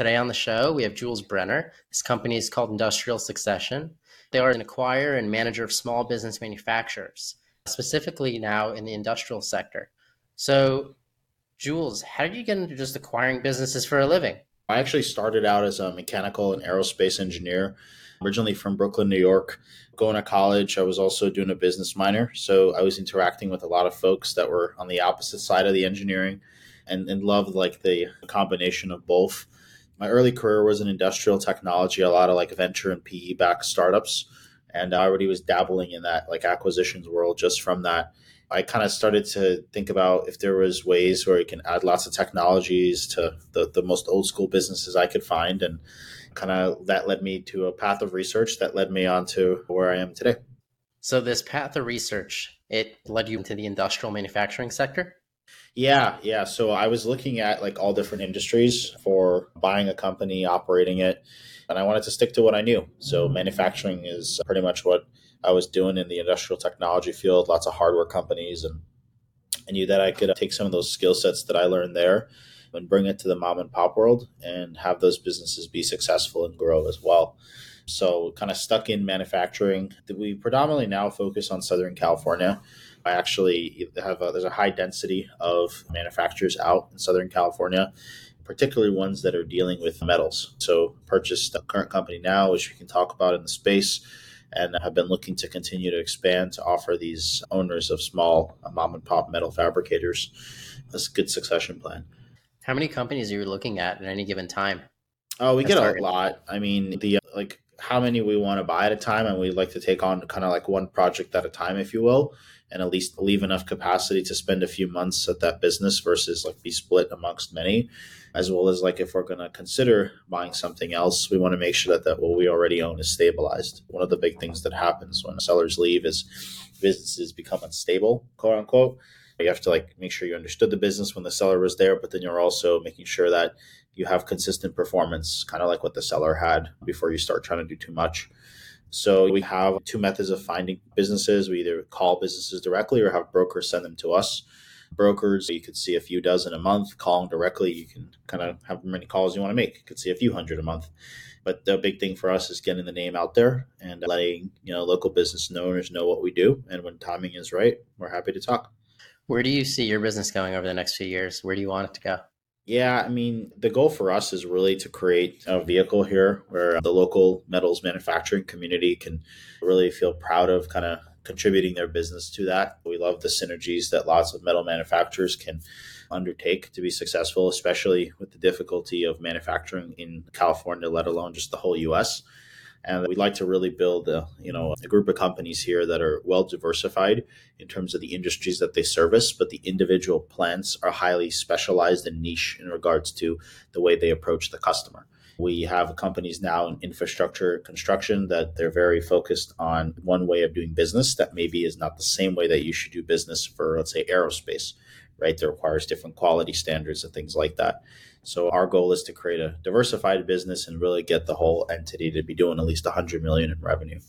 Today on the show, we have Jules Brenner. His company is called Industrial Succession. They are an acquirer and manager of small business manufacturers, specifically now in the industrial sector. So, Jules, how did you get into just acquiring businesses for a living? I actually started out as a mechanical and aerospace engineer, originally from Brooklyn, New York. Going to college, I was also doing a business minor. So I was interacting with a lot of folks that were on the opposite side of the engineering and, and loved like the combination of both. My early career was in industrial technology, a lot of like venture and PE backed startups. And I already was dabbling in that like acquisitions world just from that. I kind of started to think about if there was ways where you can add lots of technologies to the, the most old school businesses I could find. And kind of that led me to a path of research that led me on to where I am today. So this path of research, it led you into the industrial manufacturing sector? Yeah, yeah. So I was looking at like all different industries for buying a company, operating it, and I wanted to stick to what I knew. So mm-hmm. manufacturing is pretty much what I was doing in the industrial technology field, lots of hardware companies, and I knew that I could take some of those skill sets that I learned there and bring it to the mom and pop world and have those businesses be successful and grow as well. So, kind of stuck in manufacturing. We predominantly now focus on Southern California. I actually have a, there's a high density of manufacturers out in Southern California, particularly ones that are dealing with metals. So, purchased a current company now, which we can talk about in the space and have been looking to continue to expand to offer these owners of small mom and pop metal fabricators a good succession plan. How many companies are you looking at at any given time? Oh, we get a lot. I mean, the like how many we want to buy at a time, and we like to take on kind of like one project at a time, if you will, and at least leave enough capacity to spend a few months at that business versus like be split amongst many as well as like if we're going to consider buying something else, we want to make sure that, that what we already own is stabilized. One of the big things that happens when sellers leave is businesses become unstable, quote unquote. You have to like make sure you understood the business when the seller was there, but then you're also making sure that you have consistent performance, kind of like what the seller had before you start trying to do too much. So we have two methods of finding businesses. We either call businesses directly or have brokers send them to us brokers. You could see a few dozen a month. Calling directly, you can kind of have many calls you want to make. You could see a few hundred a month. But the big thing for us is getting the name out there and letting you know local business owners know what we do. And when timing is right, we're happy to talk. Where do you see your business going over the next few years? Where do you want it to go? Yeah, I mean, the goal for us is really to create a vehicle here where uh, the local metals manufacturing community can really feel proud of kind of contributing their business to that. We love the synergies that lots of metal manufacturers can undertake to be successful, especially with the difficulty of manufacturing in California, let alone just the whole US. And we'd like to really build a, you know, a group of companies here that are well diversified in terms of the industries that they service, but the individual plants are highly specialized and niche in regards to the way they approach the customer. We have companies now in infrastructure construction that they're very focused on one way of doing business that maybe is not the same way that you should do business for, let's say, aerospace, right? That requires different quality standards and things like that. So our goal is to create a diversified business and really get the whole entity to be doing at least 100 million in revenue.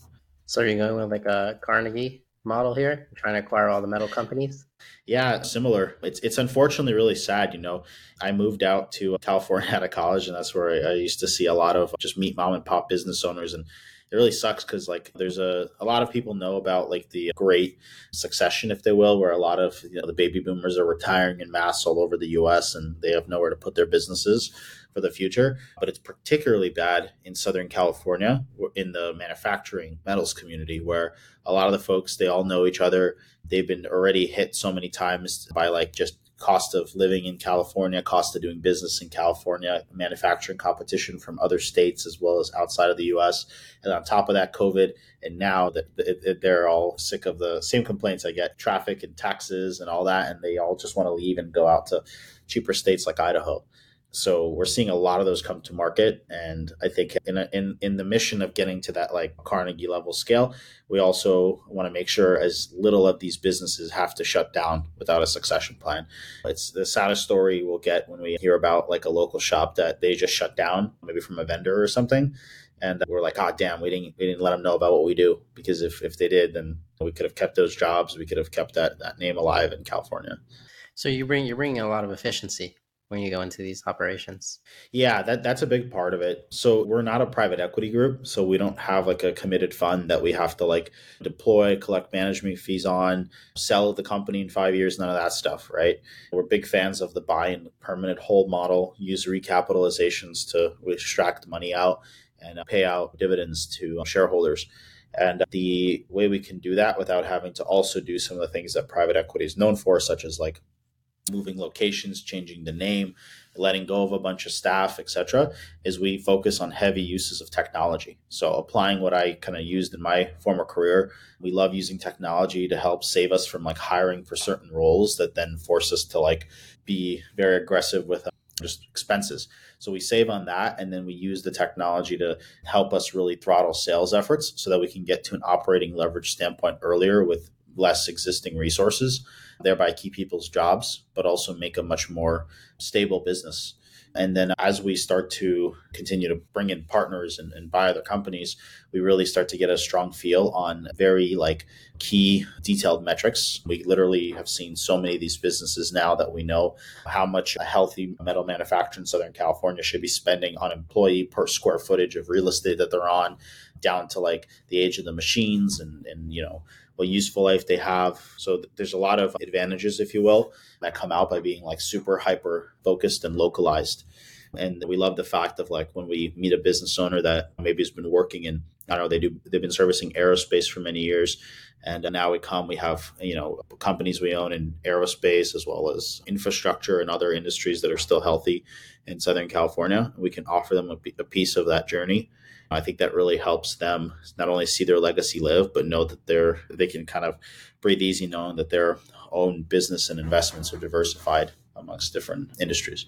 So are you going with like a Carnegie model here, trying to acquire all the metal companies? Yeah, similar. It's it's unfortunately really sad. You know, I moved out to California out of college, and that's where I, I used to see a lot of just meet mom and pop business owners, and it really sucks because like there's a a lot of people know about like the great succession, if they will, where a lot of you know the baby boomers are retiring in mass all over the U.S. and they have nowhere to put their businesses for the future. But it's particularly bad in Southern California, in the manufacturing metals community, where a lot of the folks they all know each other. They've been already hit so many times by like just cost of living in California, cost of doing business in California, manufacturing competition from other states as well as outside of the U.S. And on top of that, COVID, and now that they're all sick of the same complaints I get, traffic and taxes and all that, and they all just want to leave and go out to cheaper states like Idaho. So we're seeing a lot of those come to market, and I think in a, in in the mission of getting to that like Carnegie level scale, we also want to make sure as little of these businesses have to shut down without a succession plan. It's the saddest story we'll get when we hear about like a local shop that they just shut down, maybe from a vendor or something, and we're like, oh damn, we didn't we didn't let them know about what we do because if if they did, then we could have kept those jobs, we could have kept that that name alive in California. So you bring you're bringing a lot of efficiency when you go into these operations? Yeah, that that's a big part of it. So we're not a private equity group, so we don't have like a committed fund that we have to like deploy, collect management fees on, sell the company in 5 years, none of that stuff, right? We're big fans of the buy and permanent hold model, use recapitalizations to extract money out and uh, pay out dividends to uh, shareholders. And the way we can do that without having to also do some of the things that private equity is known for, such as like moving locations, changing the name, letting go of a bunch of staff, etc., is we focus on heavy uses of technology. So applying what I kind of used in my former career, we love using technology to help save us from like hiring for certain roles that then force us to like be very aggressive with uh, just expenses. So we save on that and then we use the technology to help us really throttle sales efforts so that we can get to an operating leverage standpoint earlier with less existing resources thereby keep people's jobs, but also make a much more stable business. And then as we start to continue to bring in partners and, and, buy other companies, we really start to get a strong feel on very like key detailed metrics. We literally have seen so many of these businesses now that we know how much a healthy metal manufacturer in Southern California should be spending on employee per square footage of real estate that they're on, down to like the age of the machines and, and you know, what useful life they have. So there's a lot of advantages, if you will, that come out by being like super hyper focused and localized. And we love the fact of like when we meet a business owner that maybe has been working in, I don't know, they do, they've been servicing aerospace for many years. And now we come, we have, you know, companies we own in aerospace as well as infrastructure and other industries that are still healthy in Southern California. We can offer them a piece of that journey I think that really helps them not only see their legacy live, but know that they're they can kind of breathe easy knowing that their own business and investments are diversified amongst different industries.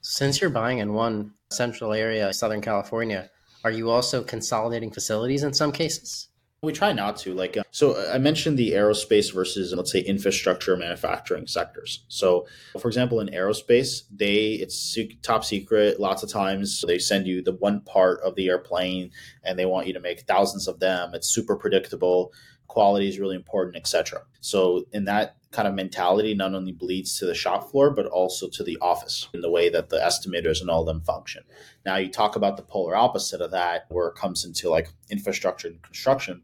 Since you're buying in one central area, Southern California, are you also consolidating facilities in some cases? We try not to. Like, uh, so I mentioned the aerospace versus, let's say, infrastructure manufacturing sectors. So, for example, in aerospace, they it's top secret. Lots of times they send you the one part of the airplane, and they want you to make thousands of them. It's super predictable. Quality is really important, etc. So, in that kind of mentality, not only bleeds to the shop floor, but also to the office in the way that the estimators and all of them function. Now, you talk about the polar opposite of that, where it comes into like infrastructure and construction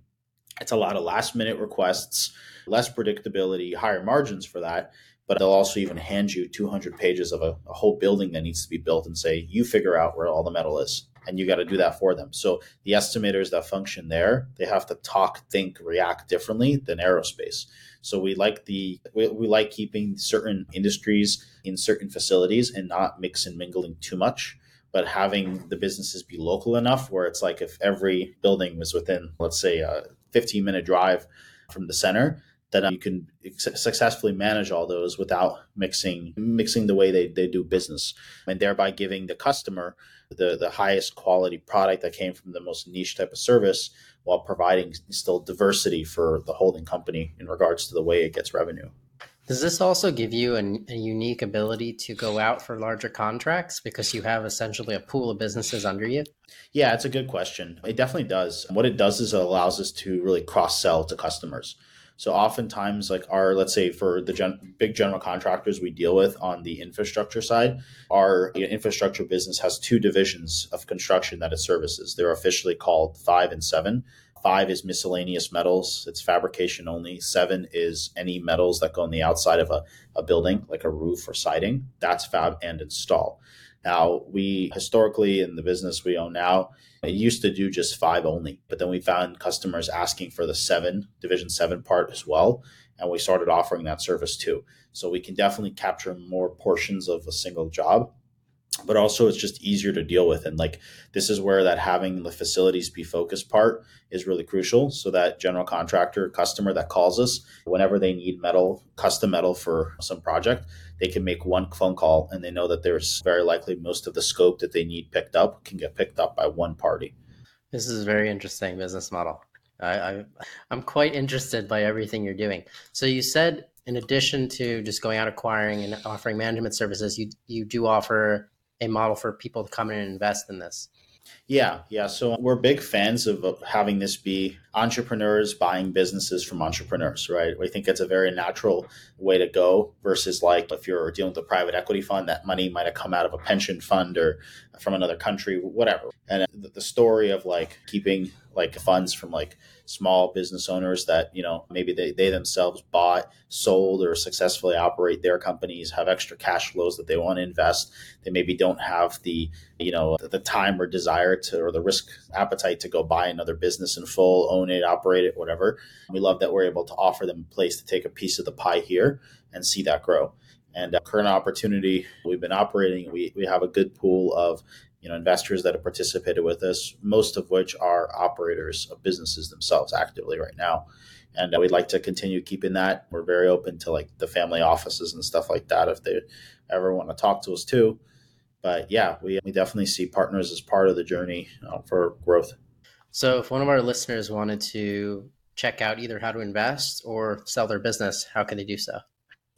it's a lot of last minute requests, less predictability, higher margins for that. But they'll also even hand you 200 pages of a, a whole building that needs to be built and say, you figure out where all the metal is. And you got to do that for them. So the estimators that function there, they have to talk, think, react differently than aerospace. So we like the we, we like keeping certain industries in certain facilities and not mix and mingling too much but having the businesses be local enough where it's like if every building was within, let's say, a 15 minute drive from the center, that um, you can successfully manage all those without mixing mixing the way they, they do business and thereby giving the customer the, the highest quality product that came from the most niche type of service while providing still diversity for the holding company in regards to the way it gets revenue. Does this also give you an, a unique ability to go out for larger contracts because you have essentially a pool of businesses under you? Yeah, it's a good question. It definitely does. What it does is it allows us to really cross sell to customers. So oftentimes, like our, let's say for the gen- big general contractors we deal with on the infrastructure side, our infrastructure business has two divisions of construction that it services. They're officially called five and seven. Five is miscellaneous metals. It's fabrication only. Seven is any metals that go on the outside of a, a building, like a roof or siding. That's fab and install. Now, we historically in the business we own now, it used to do just five only, but then we found customers asking for the seven, division seven part as well. And we started offering that service too. So we can definitely capture more portions of a single job but also it's just easier to deal with. And like this is where that having the facilities be focused part is really crucial. So that general contractor customer that calls us whenever they need metal custom metal for some project they can make one phone call and they know that there's very likely most of the scope that they need picked up can get picked up by one party. This is a very interesting business model. I, I i'm quite interested by everything you're doing. So you said in addition to just going out acquiring and offering management services you you do offer a model for people to come in and invest in this. Yeah, yeah. So we're big fans of having this be entrepreneurs buying businesses from entrepreneurs, right? We think it's a very natural way to go versus like if you're dealing with a private equity fund, that money might have come out of a pension fund or from another country, whatever. And the story of like keeping like funds from like small business owners that you know maybe they, they themselves bought sold or successfully operate their companies have extra cash flows that they want to invest. They maybe don't have the you know the time or desire to or the risk appetite to go buy another business in full own it operate it whatever. We love that we're able to offer them a place to take a piece of the pie here and see that grow. And uh, current opportunity we've been operating we, we have a good pool of you know investors that have participated with us, most of which are operators of businesses themselves actively right now. And uh, we'd like to continue keeping that. We're very open to like the family offices and stuff like that if they ever want to talk to us too. But yeah, we, we definitely see partners as part of the journey uh, for growth. So if one of our listeners wanted to check out either how to invest or sell their business, how can they do so?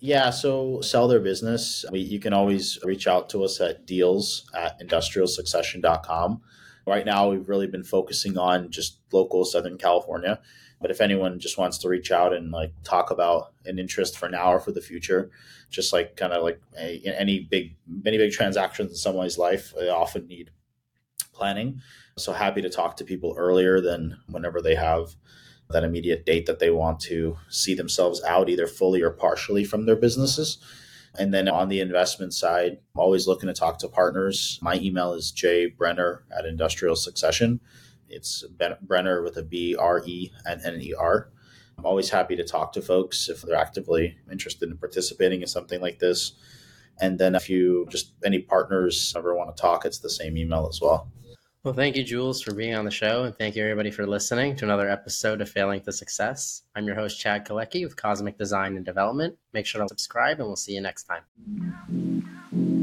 Yeah, so sell their business. We, you can always reach out to us at deals at industrialsuccession.com. Right now, we've really been focusing on just local Southern California. But if anyone just wants to reach out and like talk about an interest for now or for the future, just like kind of like a, any big, many big transactions in someone's life, they often need planning. So happy to talk to people earlier than whenever they have that immediate date that they want to see themselves out either fully or partially from their businesses. And then on the investment side, I'm always looking to talk to partners. My email is jbrenner at industrial succession. It's Brenner with a B R E N N E R. I'm always happy to talk to folks if they're actively interested in participating in something like this. And then if you just any partners ever want to talk, it's the same email as well. Well, thank you, Jules, for being on the show. And thank you, everybody, for listening to another episode of Failing to Success. I'm your host, Chad Kalecki with Cosmic Design and Development. Make sure to subscribe, and we'll see you next time.